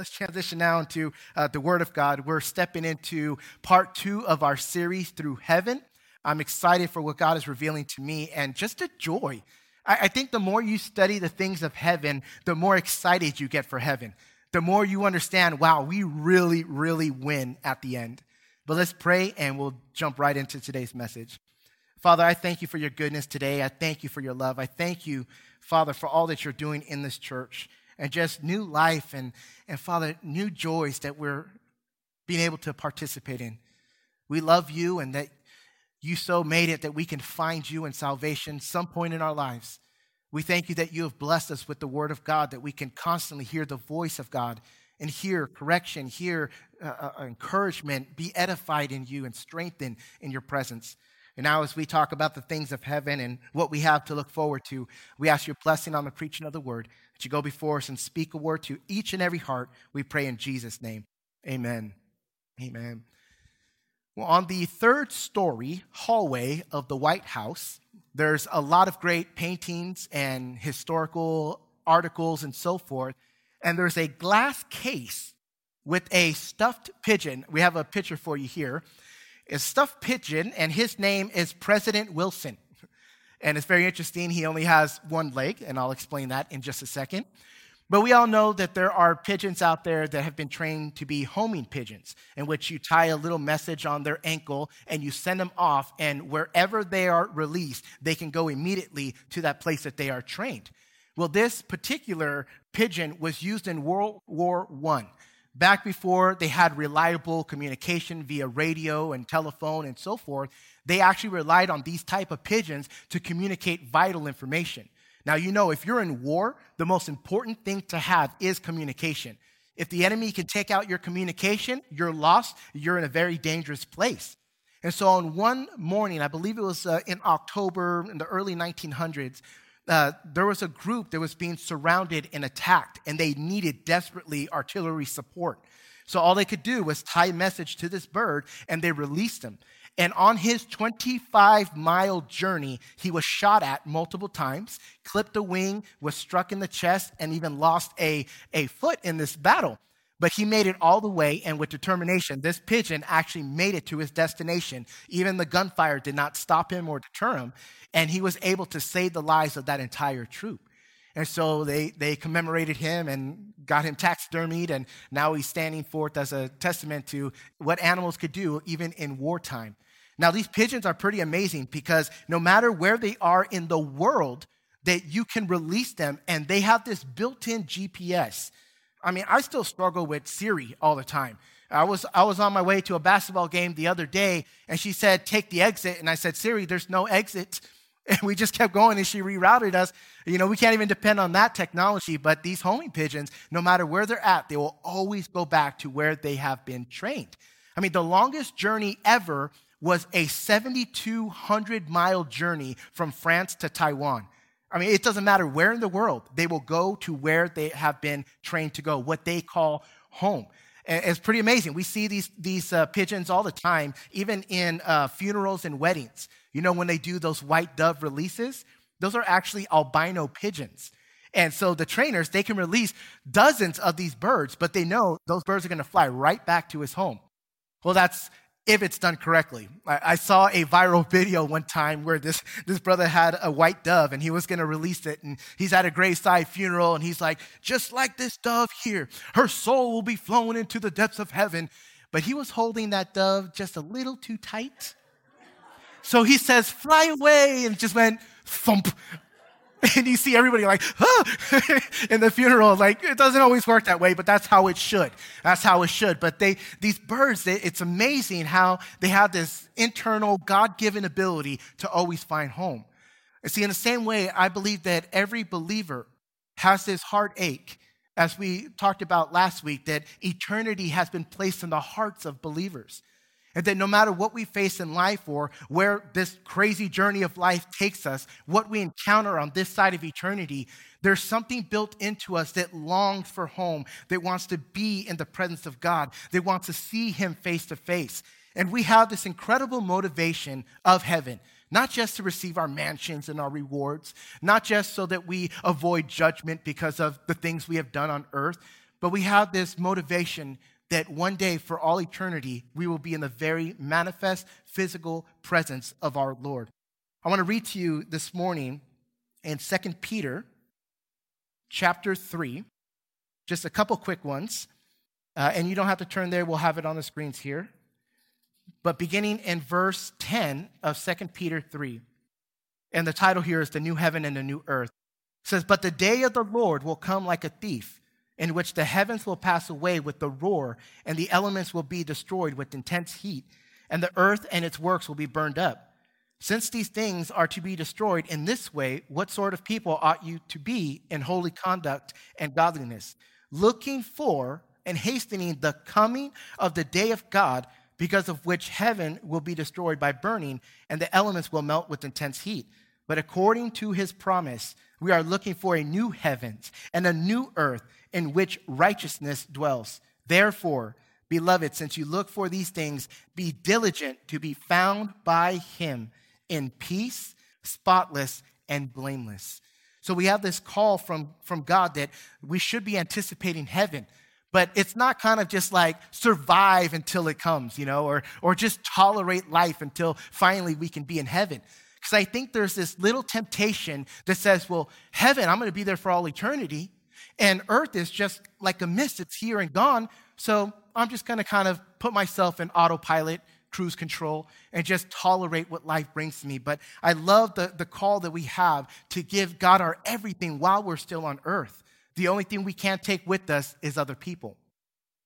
let's transition now into uh, the Word of God. We're stepping into part two of our series through heaven. I'm excited for what God is revealing to me and just a joy. I, I think the more you study the things of heaven, the more excited you get for heaven. The more you understand, wow, we really, really win at the end. But let's pray and we'll jump right into today's message. Father, I thank you for your goodness today. I thank you for your love. I thank you, Father, for all that you're doing in this church and just new life and, and Father, new joys that we're being able to participate in. We love you and that you so made it that we can find you in salvation some point in our lives. We thank you that you have blessed us with the word of God, that we can constantly hear the voice of God and hear correction, hear uh, uh, encouragement, be edified in you and strengthened in your presence. And now, as we talk about the things of heaven and what we have to look forward to, we ask your blessing on the preaching of the word, that you go before us and speak a word to each and every heart. We pray in Jesus' name. Amen. Amen. Well, on the third story hallway of the White House, there's a lot of great paintings and historical articles and so forth. And there's a glass case with a stuffed pigeon. We have a picture for you here a stuffed pigeon, and his name is President Wilson. And it's very interesting. He only has one leg, and I'll explain that in just a second. But we all know that there are pigeons out there that have been trained to be homing pigeons, in which you tie a little message on their ankle and you send them off, and wherever they are released, they can go immediately to that place that they are trained. Well, this particular pigeon was used in World War I back before they had reliable communication via radio and telephone and so forth, they actually relied on these type of pigeons to communicate vital information. Now, you know, if you're in war, the most important thing to have is communication. If the enemy can take out your communication, you're lost, you're in a very dangerous place. And so, on one morning, I believe it was uh, in October in the early 1900s, uh, there was a group that was being surrounded and attacked, and they needed desperately artillery support. So all they could do was tie a message to this bird, and they released him. And on his 25 mile journey, he was shot at multiple times, clipped a wing, was struck in the chest, and even lost a, a foot in this battle. But he made it all the way, and with determination, this pigeon actually made it to his destination. Even the gunfire did not stop him or deter him, and he was able to save the lives of that entire troop. And so they, they commemorated him and got him taxidermied, and now he's standing forth as a testament to what animals could do even in wartime. Now, these pigeons are pretty amazing because no matter where they are in the world, that you can release them, and they have this built in GPS I mean, I still struggle with Siri all the time. I was, I was on my way to a basketball game the other day, and she said, Take the exit. And I said, Siri, there's no exit. And we just kept going, and she rerouted us. You know, we can't even depend on that technology, but these homing pigeons, no matter where they're at, they will always go back to where they have been trained. I mean, the longest journey ever was a 7,200 mile journey from France to Taiwan. I mean, it doesn't matter where in the world, they will go to where they have been trained to go, what they call home. And it's pretty amazing. We see these, these uh, pigeons all the time, even in uh, funerals and weddings. You know, when they do those white dove releases, those are actually albino pigeons. And so the trainers, they can release dozens of these birds, but they know those birds are going to fly right back to his home. Well, that's if it's done correctly. I, I, saw a viral video one time where this, this brother had a white dove and he was to release it. And he's at a graveside funeral and he's like, just like this dove here, her soul will be flown into the depths of heaven. But he was holding that dove just a little too tight. So he says, fly away, and just went thump and you see everybody like, ah! in the funeral. Like, it doesn't always work that way, but that's how it should. That's how it should. But they, these birds, they, it's amazing how they have this internal God given ability to always find home. And see, in the same way, I believe that every believer has this heartache, as we talked about last week, that eternity has been placed in the hearts of believers. And that no matter what we face in life or where this crazy journey of life takes us, what we encounter on this side of eternity, there's something built into us that longs for home, that wants to be in the presence of God, that wants to see Him face to face. And we have this incredible motivation of heaven, not just to receive our mansions and our rewards, not just so that we avoid judgment because of the things we have done on earth, but we have this motivation that one day, for all eternity, we will be in the very manifest physical presence of our Lord. I want to read to you this morning in 2 Peter chapter 3, just a couple quick ones. Uh, and you don't have to turn there, we'll have it on the screens here. But beginning in verse 10 of 2 Peter 3, and the title here is The New Heaven and the New Earth, says, But the day of the Lord will come like a thief, in which the heavens will pass away with the roar, and the elements will be destroyed with intense heat, and the earth and its works will be burned up. Since these things are to be destroyed in this way, what sort of people ought you to be in holy conduct and godliness, looking for and hastening the coming of the day of God, because of which heaven will be destroyed by burning, and the elements will melt with intense heat? But according to his promise, we are looking for a new heavens and a new earth in which righteousness dwells. Therefore, beloved, since you look for these things, be diligent to be found by him in peace, spotless, and blameless. So we have this call from, from God that we should be anticipating heaven. But it's not kind of just like survive until it comes, you know, or, or just tolerate life until finally we can be in heaven. Because I think there's this little temptation that says, well, heaven, I'm going to be there for all eternity. And earth is just like a mist, it's here and gone. So I'm just going to kind of put myself in autopilot, cruise control, and just tolerate what life brings to me. But I love the, the call that we have to give God our everything while we're still on earth. The only thing we can't take with us is other people.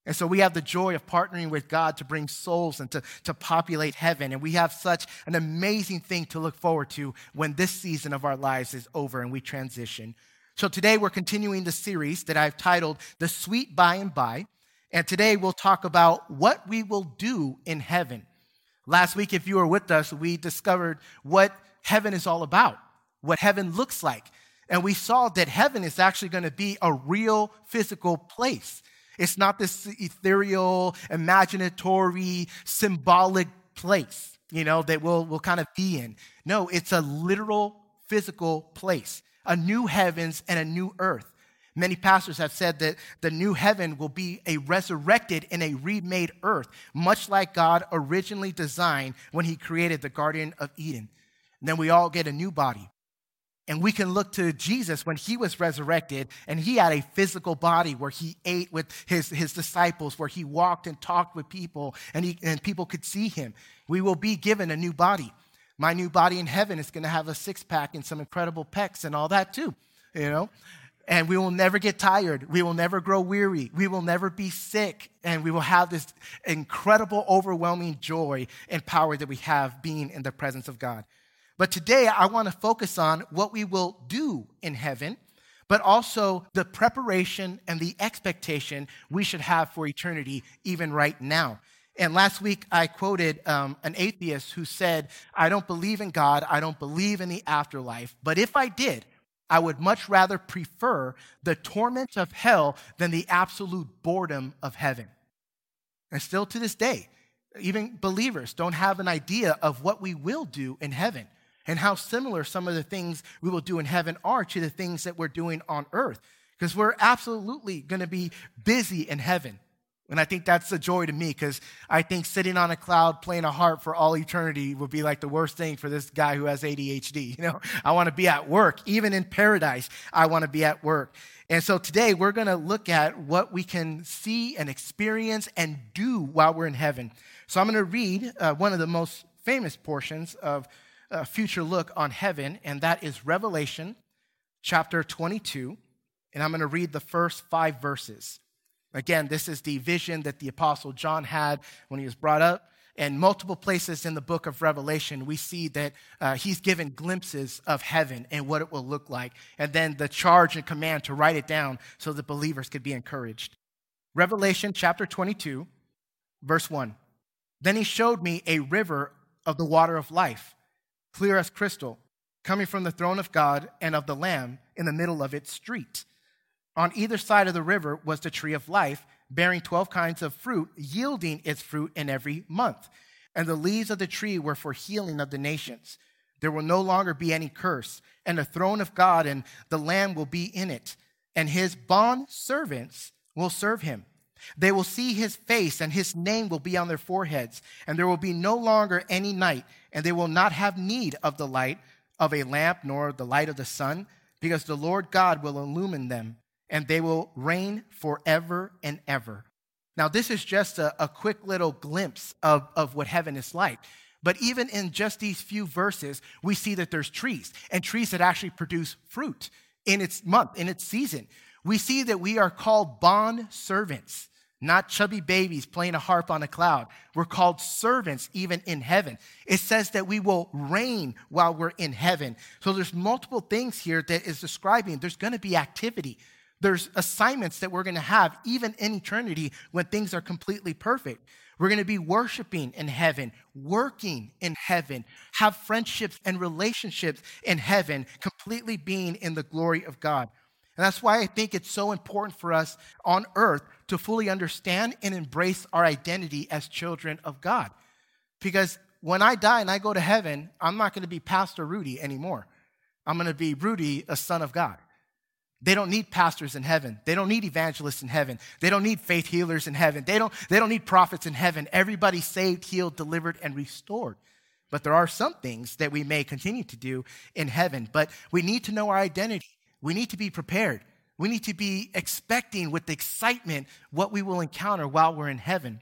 And so we have the joy of partnering with God to bring souls and to, to populate heaven. And we have such an amazing thing to look forward to when this season of our lives is over and we transition. So today we're continuing the series that I've titled The Sweet By and By. And today we'll talk about what we will do in heaven. Last week, if you were with us, we discovered what heaven is all about, what heaven looks like. And we saw that heaven is actually going to be a real physical place. It's not this ethereal, imaginatory, symbolic place, you know, that we'll, we'll kind of be in. No, it's a literal physical place, a new heavens and a new earth. Many pastors have said that the new heaven will be a resurrected and a remade earth, much like God originally designed when he created the Garden of Eden. And then we all get a new body. And we can look to Jesus when he was resurrected and he had a physical body where he ate with his, his disciples, where he walked and talked with people and, he, and people could see him. We will be given a new body. My new body in heaven is going to have a six pack and some incredible pecs and all that too, you know? And we will never get tired. We will never grow weary. We will never be sick. And we will have this incredible, overwhelming joy and power that we have being in the presence of God. But today I want to focus on what we will do in heaven, but also the preparation and the expectation we should have for eternity, even right now. And last week I quoted um, an atheist who said, I don't believe in God, I don't believe in the afterlife, but if I did, I would much rather prefer the torment of hell than the absolute boredom of heaven. And still to this day, even believers don't have an idea of what we will do in heaven and how similar some of the things we will do in heaven are to the things that we're doing on earth. Because we're absolutely going to be busy in heaven. And I think that's a joy to me because I think sitting on a cloud playing a harp for all eternity would be like the worst thing for this guy who has ADHD. You know, I want to be at work. Even in paradise, I want to be at work. And so today we're going to look at what we can see and experience and do while we're in heaven. So I'm going to read uh, one of the most famous portions of a future look on heaven, and that is Revelation chapter 22. And I'm going to read the first five verses. Again, this is the vision that the Apostle John had when he was brought up. And multiple places in the book of Revelation, we see that uh, he's given glimpses of heaven and what it will look like, and then the charge and command to write it down so that believers could be encouraged. Revelation chapter 22, verse 1. Then he showed me a river of the water of life clear as crystal, coming from the throne of God and of the Lamb in the middle of its street. On either side of the river was the tree of life, bearing 12 kinds of fruit, yielding its fruit in every month. And the leaves of the tree were for healing of the nations. There will no longer be any curse, and the throne of God and the Lamb will be in it, and his bond servants will serve him. They will see his face, and his name will be on their foreheads, and there will be no longer any night, and they will not have need of the light of a lamp nor the light of the sun, because the Lord God will illumine them, and they will reign forever and ever. Now, this is just a, a quick little glimpse of, of what heaven is like. But even in just these few verses, we see that there's trees and trees that actually produce fruit in its month, in its season. We see that we are called bond servants, not chubby babies playing a harp on a cloud. We're called servants even in heaven. It says that we will reign while we're in heaven. So there's multiple things here that is describing there's going to be activity. There's assignments that we're going to have even in eternity when things are completely perfect. We're going to be worshiping in heaven, working in heaven, have friendships and relationships in heaven, completely being in the glory of God. And that's why I think it's so important for us on earth to fully understand and embrace our identity as children of God. Because when I die and I go to heaven, I'm not going to be Pastor Rudy anymore. I'm going to be Rudy, a son of God. They don't need pastors in heaven. They don't need evangelists in heaven. They don't need faith healers in heaven. They don't, they don't need prophets in heaven. Everybody saved, healed, delivered, and restored. But there are some things that we may continue to do in heaven. But we need to know our identity. We need to be prepared. We need to be expecting with excitement what we will encounter while we're in heaven.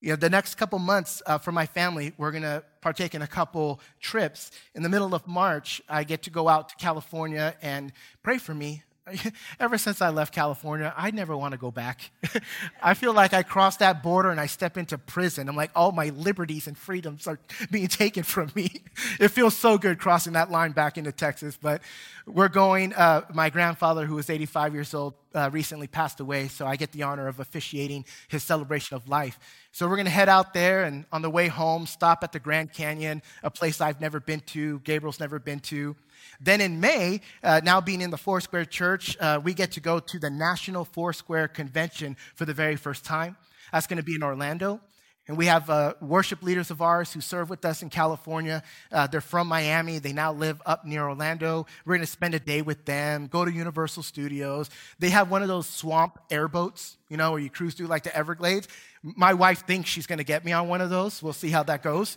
You know, the next couple months uh, for my family, we're going to partake in a couple trips. In the middle of March, I get to go out to California and pray for me ever since I left California, I never want to go back. I feel like I cross that border and I step into prison. I'm like, all my liberties and freedoms are being taken from me. It feels so good crossing that line back into Texas. But we're going, uh, my grandfather, who was 85 years old, uh, recently passed away, so I get the honor of officiating his celebration of life. So we're going to head out there and on the way home, stop at the Grand Canyon, a place I've never been to, Gabriel's never been to. Then in May, uh, now being in the Foursquare Church, uh, we get to go to the National Foursquare Convention for the very first time. That's going to be in Orlando. And we have uh, worship leaders of ours who serve with us in California. Uh, they're from Miami. They now live up near Orlando. We're going to spend a day with them, go to Universal Studios. They have one of those swamp airboats, you know, where you cruise through like the Everglades. My wife thinks she's going to get me on one of those. We'll see how that goes.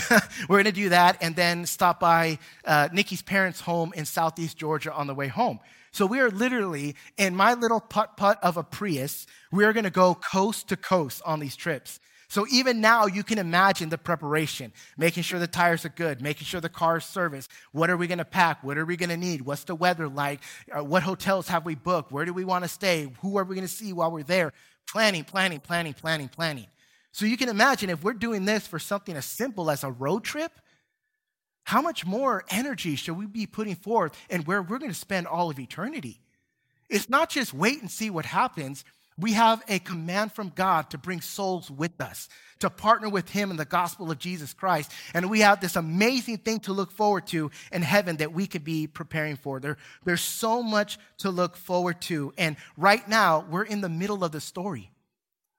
we're going to do that and then stop by uh, Nikki's parents' home in southeast Georgia on the way home. So we are literally in my little putt putt of a Prius. We are going to go coast to coast on these trips. So even now, you can imagine the preparation, making sure the tires are good, making sure the car is serviced. What are we going to pack? What are we going to need? What's the weather like? Uh, what hotels have we booked? Where do we want to stay? Who are we going to see while we're there? Planning, planning, planning, planning, planning. So you can imagine if we're doing this for something as simple as a road trip, how much more energy should we be putting forth and where we're going to spend all of eternity? It's not just wait and see what happens. We have a command from God to bring souls with us, to partner with Him in the gospel of Jesus Christ. And we have this amazing thing to look forward to in heaven that we could be preparing for. There, there's so much to look forward to. And right now, we're in the middle of the story.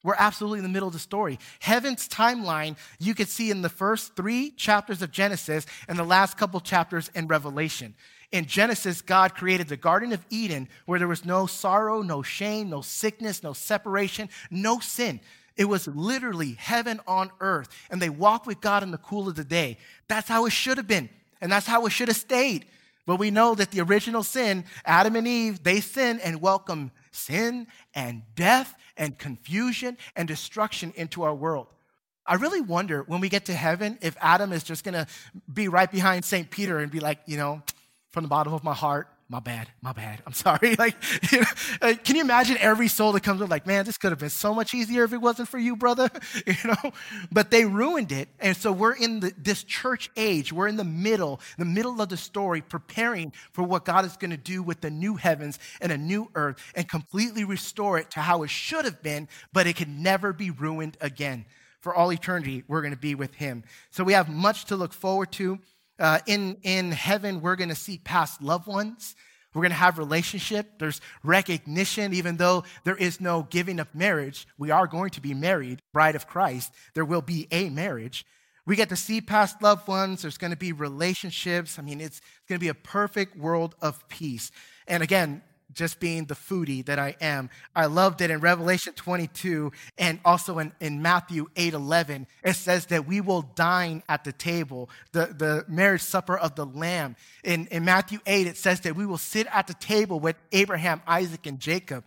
We're absolutely in the middle of the story. Heaven's timeline, you could see in the first three chapters of Genesis and the last couple chapters in Revelation. In Genesis, God created the Garden of Eden where there was no sorrow, no shame, no sickness, no separation, no sin. It was literally heaven on earth. And they walked with God in the cool of the day. That's how it should have been. And that's how it should have stayed. But we know that the original sin, Adam and Eve, they sinned and welcomed sin and death and confusion and destruction into our world. I really wonder when we get to heaven if Adam is just gonna be right behind St. Peter and be like, you know, from the bottom of my heart, my bad, my bad, I'm sorry. Like, you know, uh, can you imagine every soul that comes up, like, man, this could have been so much easier if it wasn't for you, brother, you know? But they ruined it. And so we're in the, this church age, we're in the middle, the middle of the story, preparing for what God is going to do with the new heavens and a new earth and completely restore it to how it should have been, but it can never be ruined again. For all eternity, we're going to be with him. So we have much to look forward to. Uh, in, in heaven, we're going to see past loved ones. We're going to have relationship. There's recognition, even though there is no giving of marriage. We are going to be married, bride of Christ. There will be a marriage. We get to see past loved ones. There's going to be relationships. I mean, it's, it's going to be a perfect world of peace. And again, just being the foodie that I am, I love that in Revelation 22 and also in, in Matthew 8 11, it says that we will dine at the table, the, the marriage supper of the Lamb. In, in Matthew 8, it says that we will sit at the table with Abraham, Isaac, and Jacob.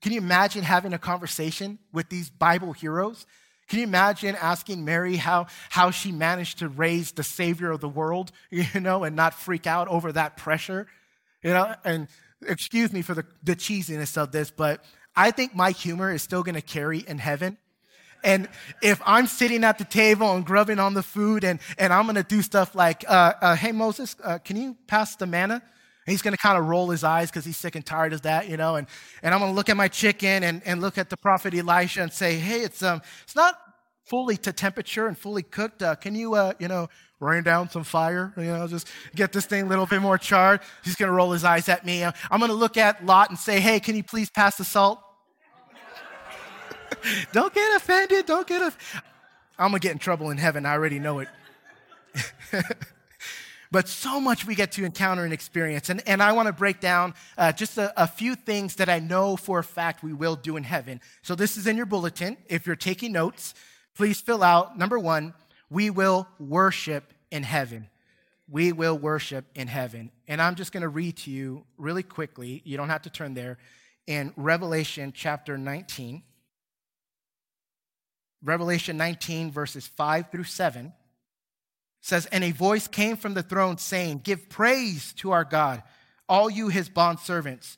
Can you imagine having a conversation with these Bible heroes? Can you imagine asking Mary how, how she managed to raise the Savior of the world, you know, and not freak out over that pressure? You know, and excuse me for the, the cheesiness of this, but I think my humor is still gonna carry in heaven. And if I'm sitting at the table and grubbing on the food and, and I'm gonna do stuff like, uh, uh, hey, Moses, uh, can you pass the manna? And he's gonna kind of roll his eyes because he's sick and tired of that, you know. And, and I'm gonna look at my chicken and, and look at the prophet Elisha and say, hey, it's, um, it's not fully to temperature and fully cooked. Uh, can you, uh, you know, rain down some fire, you know, just get this thing a little bit more charred. He's going to roll his eyes at me. I'm going to look at Lot and say, hey, can you please pass the salt? don't get offended. Don't get offended. I'm going to get in trouble in heaven. I already know it. but so much we get to encounter and experience. And, and I want to break down uh, just a, a, few things that I know for a fact we will do in heaven. So this is in your bulletin. If you're taking notes, please fill out number one, we will worship in heaven. We will worship in heaven. And I'm just going to read to you really quickly. You don't have to turn there. In Revelation chapter 19, Revelation 19, verses 5 through 7 says, And a voice came from the throne saying, Give praise to our God, all you his bondservants,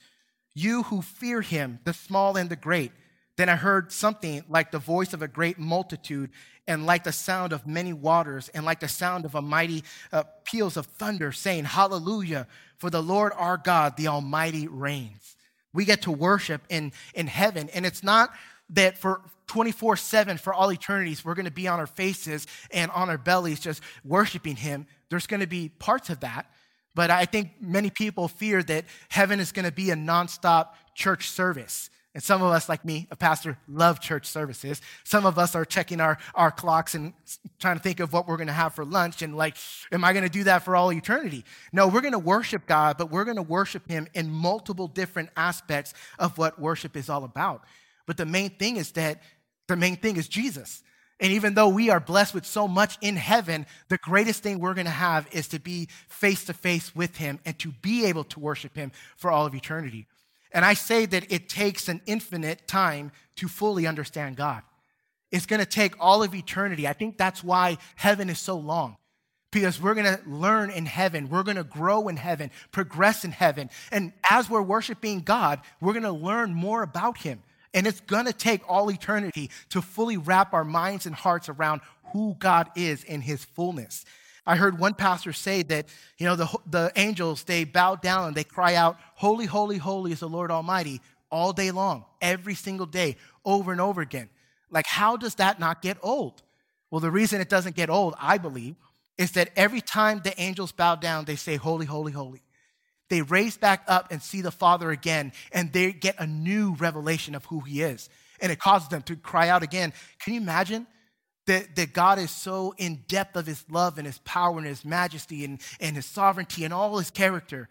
you who fear him, the small and the great. Then I heard something like the voice of a great multitude and like the sound of many waters, and like the sound of a mighty uh, peals of thunder, saying, Hallelujah, for the Lord our God, the Almighty, reigns. We get to worship in, in heaven, and it's not that for 24 7 for all eternities, we're going to be on our faces and on our bellies just worshiping Him. There's going to be parts of that. But I think many people fear that heaven is going to be a nonstop church service. And some of us, like me, a pastor, love church services. Some of us are checking our, our clocks and trying to think of what we're going to have for lunch and like, am I going to do that for all eternity? No, we're going to worship God, but we're going to worship Him in multiple different aspects of what worship is all about. But the main thing is that the main thing is Jesus. And even though we are blessed with so much in heaven, the greatest thing we're going to have is to be face to face with Him and to be able to worship Him for all of eternity. And I say that it takes an infinite time to fully understand God. It's going to take all of eternity. I think that's why heaven is so long. Because we're to learn in heaven, we're to grow in heaven, progress in heaven. And as we're worshiping God, we're to learn more about Him. And it's to take all eternity to fully wrap our minds and hearts around who God is in His fullness. I heard one pastor say that, you know, the, the angels, they bow down and they cry out, Holy, holy, holy is the Lord Almighty all day long, every single day, over and over again. Like, how does that not get old? Well, the reason it doesn't get old, I believe, is that every time the angels bow down, they say, Holy, holy, holy. They raise back up and see the Father again, and they get a new revelation of who He is. And it causes them to cry out again. Can you imagine that, that God is so in depth of his love and his power and his majesty and, and his sovereignty and all his character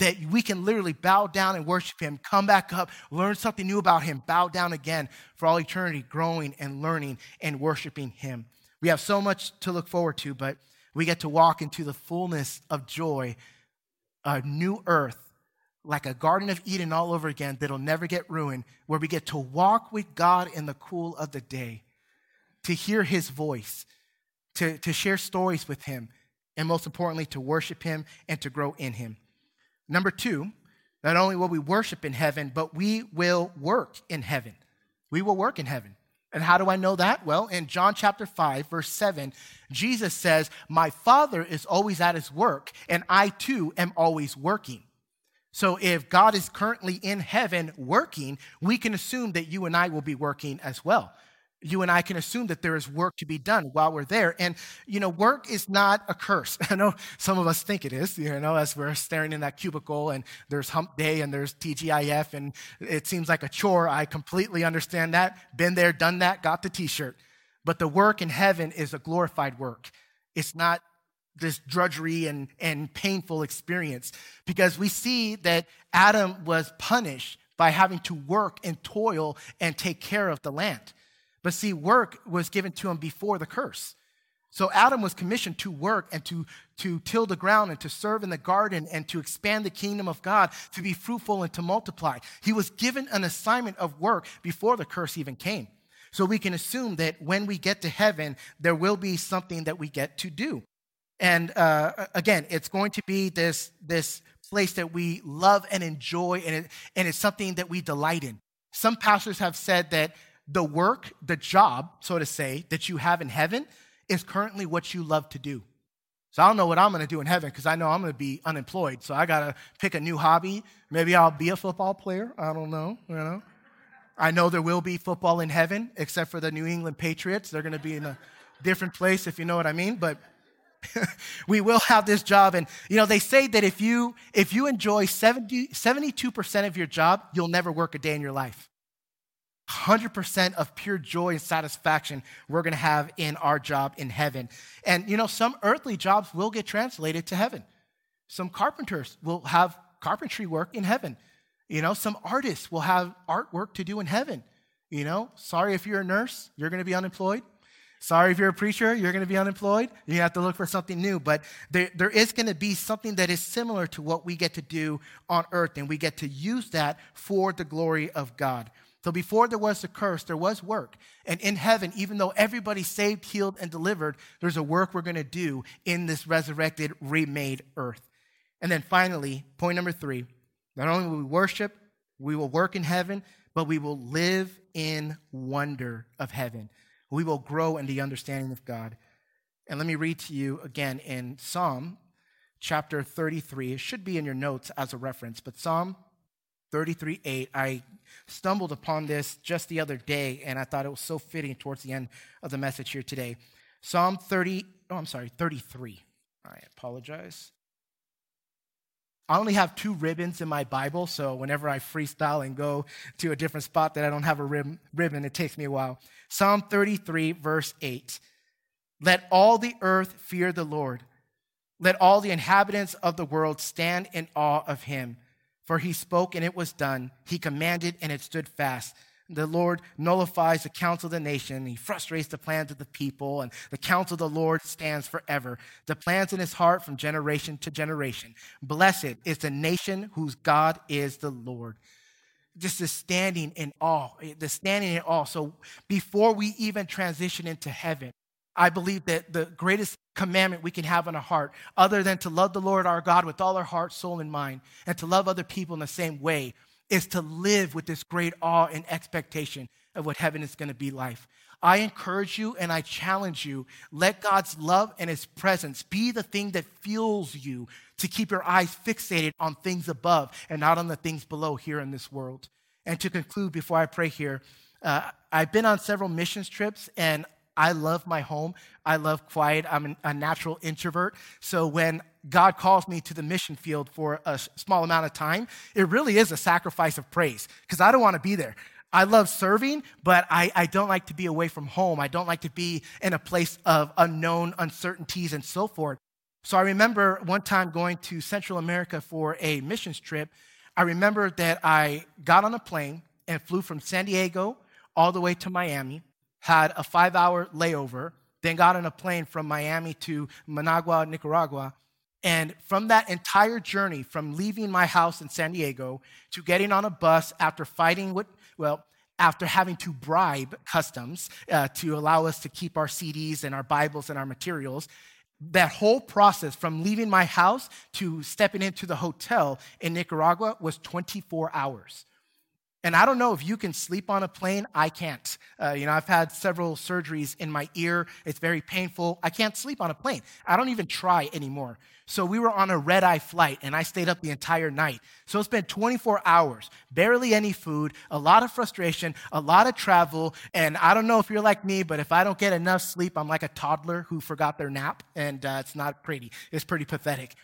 that we can literally bow down and worship him, come back up, learn something new about him, bow down again for all eternity, growing and learning and worshiping him. We have so much to look forward to, but we get to walk into the fullness of joy, a new earth, like a Garden of Eden all over again that'll never get ruined, where we get to walk with God in the cool of the day to hear his voice, to, to share stories with him, and most importantly, to worship him and to grow in him. Number two, not only will we worship in heaven, but we will work in heaven. We will work in heaven. And how do I know that? Well, in John chapter 5, verse 7, Jesus says, My Father is always at his work, and I too am always working. So if God is currently in heaven working, we can assume that you and I will be working as well you and I can assume that there is work to be done while we're there. And, you know, work is not a curse. I know some of us think it is, you know, as we're staring in that cubicle and there's hump day and there's TGIF and it seems like a chore. I completely understand that. Been there, done that, got the t shirt. But the work in heaven is a glorified work. It's not this drudgery and, and painful experience because we see that Adam was punished by having to work and toil and take care of the land. But see, work was given to him before the curse. So Adam was commissioned to work and to, to till the ground and to serve in the garden and to expand the kingdom of God, to be fruitful and to multiply. He was given an assignment of work before the curse even came. So we can assume that when we get to heaven, there will be something that we get to do. And uh, again, it's going to be this, this place that we love and enjoy, and, it, and it's something that we delight in. Some pastors have said that the work, the job, so to say, that you have in heaven is currently what you love to do. So I don't know what I'm going to do in heaven because I know I'm going to be unemployed. So I got to pick a new hobby. Maybe I'll be a football player. I don't know, you know. I know there will be football in heaven except for the New England Patriots. They're going to be in a different place if you know what I mean, but we will have this job and you know they say that if you if you enjoy 70, 72% of your job, you'll never work a day in your life. 100% of pure joy and satisfaction we're going to have in our job in heaven. And you know, some earthly jobs will get translated to heaven. Some carpenters will have carpentry work in heaven. You know, some artists will have artwork to do in heaven. You know, sorry if you're a nurse, you're going to be unemployed. Sorry if you're a preacher, you're going to be unemployed. You have to look for something new. But there, there is going to be something that is similar to what we get to do on earth, and we get to use that for the glory of God. So before there was a curse, there was work. And in heaven, even though everybody's saved, healed, and delivered, there's a work we're going to do in this resurrected, remade earth. And then finally, point number three not only will we worship, we will work in heaven, but we will live in wonder of heaven. We will grow in the understanding of God. And let me read to you again in Psalm chapter 33. It should be in your notes as a reference, but Psalm 33 8. I stumbled upon this just the other day, and I thought it was so fitting towards the end of the message here today. Psalm 30, oh, I'm sorry, 33. I apologize. I only have two ribbons in my Bible, so whenever I freestyle and go to a different spot that I don't have a rib- ribbon, it takes me a while. Psalm 33, verse 8. Let all the earth fear the Lord. Let all the inhabitants of the world stand in awe of him. For he spoke and it was done. He commanded and it stood fast. The Lord nullifies the counsel of the nation. He frustrates the plans of the people, and the counsel of the Lord stands forever. The plans in his heart from generation to generation. Blessed is the nation whose God is the Lord. Just the standing in awe, the standing in awe. So before we even transition into heaven, I believe that the greatest commandment we can have in our heart, other than to love the Lord our God with all our heart, soul, and mind, and to love other people in the same way, is to live with this great awe and expectation of what heaven is going to be like. I encourage you and I challenge you let God's love and his presence be the thing that fuels you to keep your eyes fixated on things above and not on the things below here in this world. And to conclude, before I pray here, uh, I've been on several missions trips and I love my home. I love quiet. I'm a natural introvert. So when God calls me to the mission field for a small amount of time, it really is a sacrifice of praise because I don't want to be there. I love serving, but I, I don't like to be away from home. I don't like to be in a place of unknown uncertainties and so forth. So I remember one time going to Central America for a missions trip. I remember that I got on a plane and flew from San Diego all the way to Miami had a five hour layover, then got on a plane from Miami to Managua, Nicaragua. And from that entire journey, from leaving my house in San Diego to getting on a bus after fighting with, well, after having to bribe customs uh, to allow us to keep our CDs and our Bibles and our materials, that whole process from leaving my house to stepping into the hotel in Nicaragua was 24 hours. And I don't know if you can sleep on a plane. I can't. Uh, you know, I've had several surgeries in my ear. It's very painful. I can't sleep on a plane. I don't even try anymore. So we were on a red eye flight and I stayed up the entire night. So it's been 24 hours, barely any food, a lot of frustration, a lot of travel. And I don't know if you're like me, but if I don't get enough sleep, I'm like a toddler who forgot their nap. And uh, it's not pretty. It's pretty pathetic.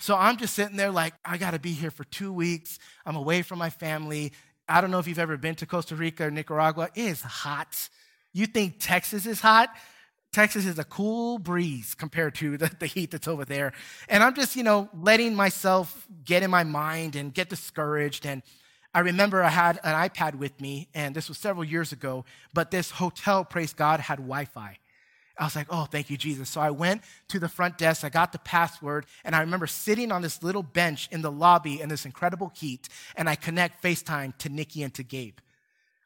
So I'm just sitting there like, I got to be here for two weeks. I'm away from my family. I don't know if you've ever been to Costa Rica or Nicaragua. It is hot. You think Texas is hot? Texas is a cool breeze compared to the, the, heat that's over there. And I'm just, you know, letting myself get in my mind and get discouraged. And I remember I had an iPad with me, and this was several years ago, but this hotel, praise God, had Wi Fi. I was like, oh, thank you, Jesus. So I went to the front desk, I got the password, and I remember sitting on this little bench in the lobby in this incredible heat, and I connect FaceTime to Nikki and to Gabe.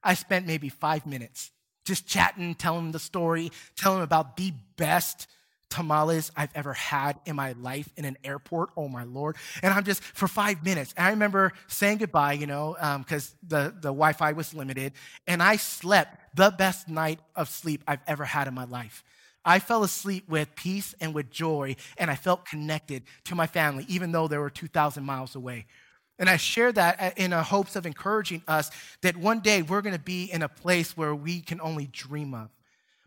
I spent maybe five minutes just chatting, telling them the story, telling them about the best tamales I've ever had in my life in an airport. Oh my Lord. And I'm just for five minutes. And I remember saying goodbye, you know, because um, the, the Wi Fi was limited. And I slept the best night of sleep I've ever had in my life. I fell asleep with peace and with joy, and I felt connected to my family, even though they were 2,000 miles away. And I share that uh, in a hopes of encouraging us that one day we're going to be in a place where we can only dream of.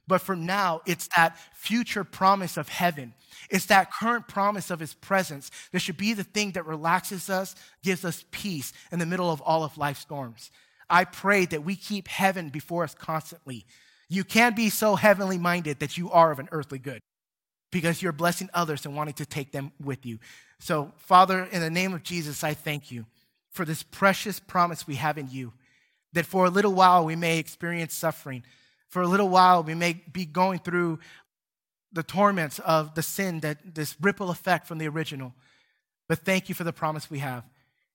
But for now, it's that future promise of heaven. It's that current promise of his presence that should be the thing that relaxes us, gives us peace in the middle of all of life's storms. I pray that we keep heaven before us constantly. You can't be so heavenly minded that you are of an earthly good because you're blessing others and wanting to take them with you. So, Father, in the name of Jesus, I thank you for this precious promise we have in you that for a little while we may experience suffering. For a little while we may be going through the torments of the sin that this ripple effect from the original. But thank you for the promise we have.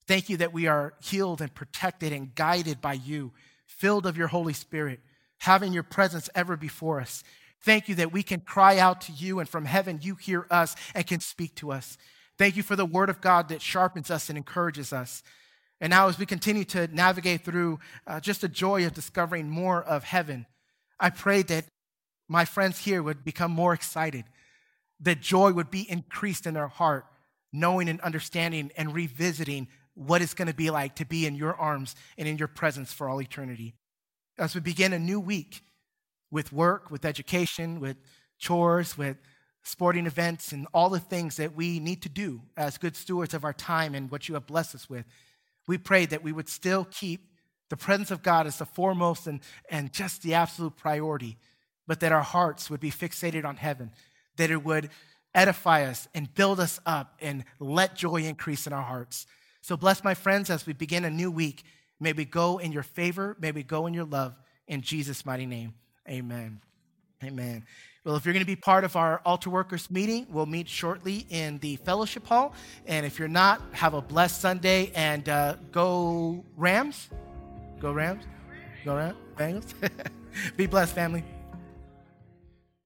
Thank you that we are healed and protected and guided by you, filled of your Holy Spirit, having your presence ever before us. Thank you that we can cry out to you, and from heaven you hear us and can speak to us. Thank you for the word of God that sharpens us and encourages us. And now, as we continue to navigate through uh, just the joy of discovering more of heaven, I pray that my friends here would become more excited, that joy would be increased in their heart, knowing and understanding and revisiting what it's going to be like to be in your arms and in your presence for all eternity. As we begin a new week with work, with education, with chores, with sporting events, and all the things that we need to do as good stewards of our time and what you have blessed us with. We pray that we would still keep the presence of God as the foremost and, and just the absolute priority, but that our hearts would be fixated on heaven, that it would edify us and build us up and let joy increase in our hearts. So bless my friends as we begin a new week. May we go in your favor, may we go in your love. In Jesus' mighty name, amen. Amen. Well, if you're going to be part of our altar workers meeting, we'll meet shortly in the fellowship hall. And if you're not, have a blessed Sunday and uh, go Rams. Go Rams. Go Rams. Bengals. be blessed, family.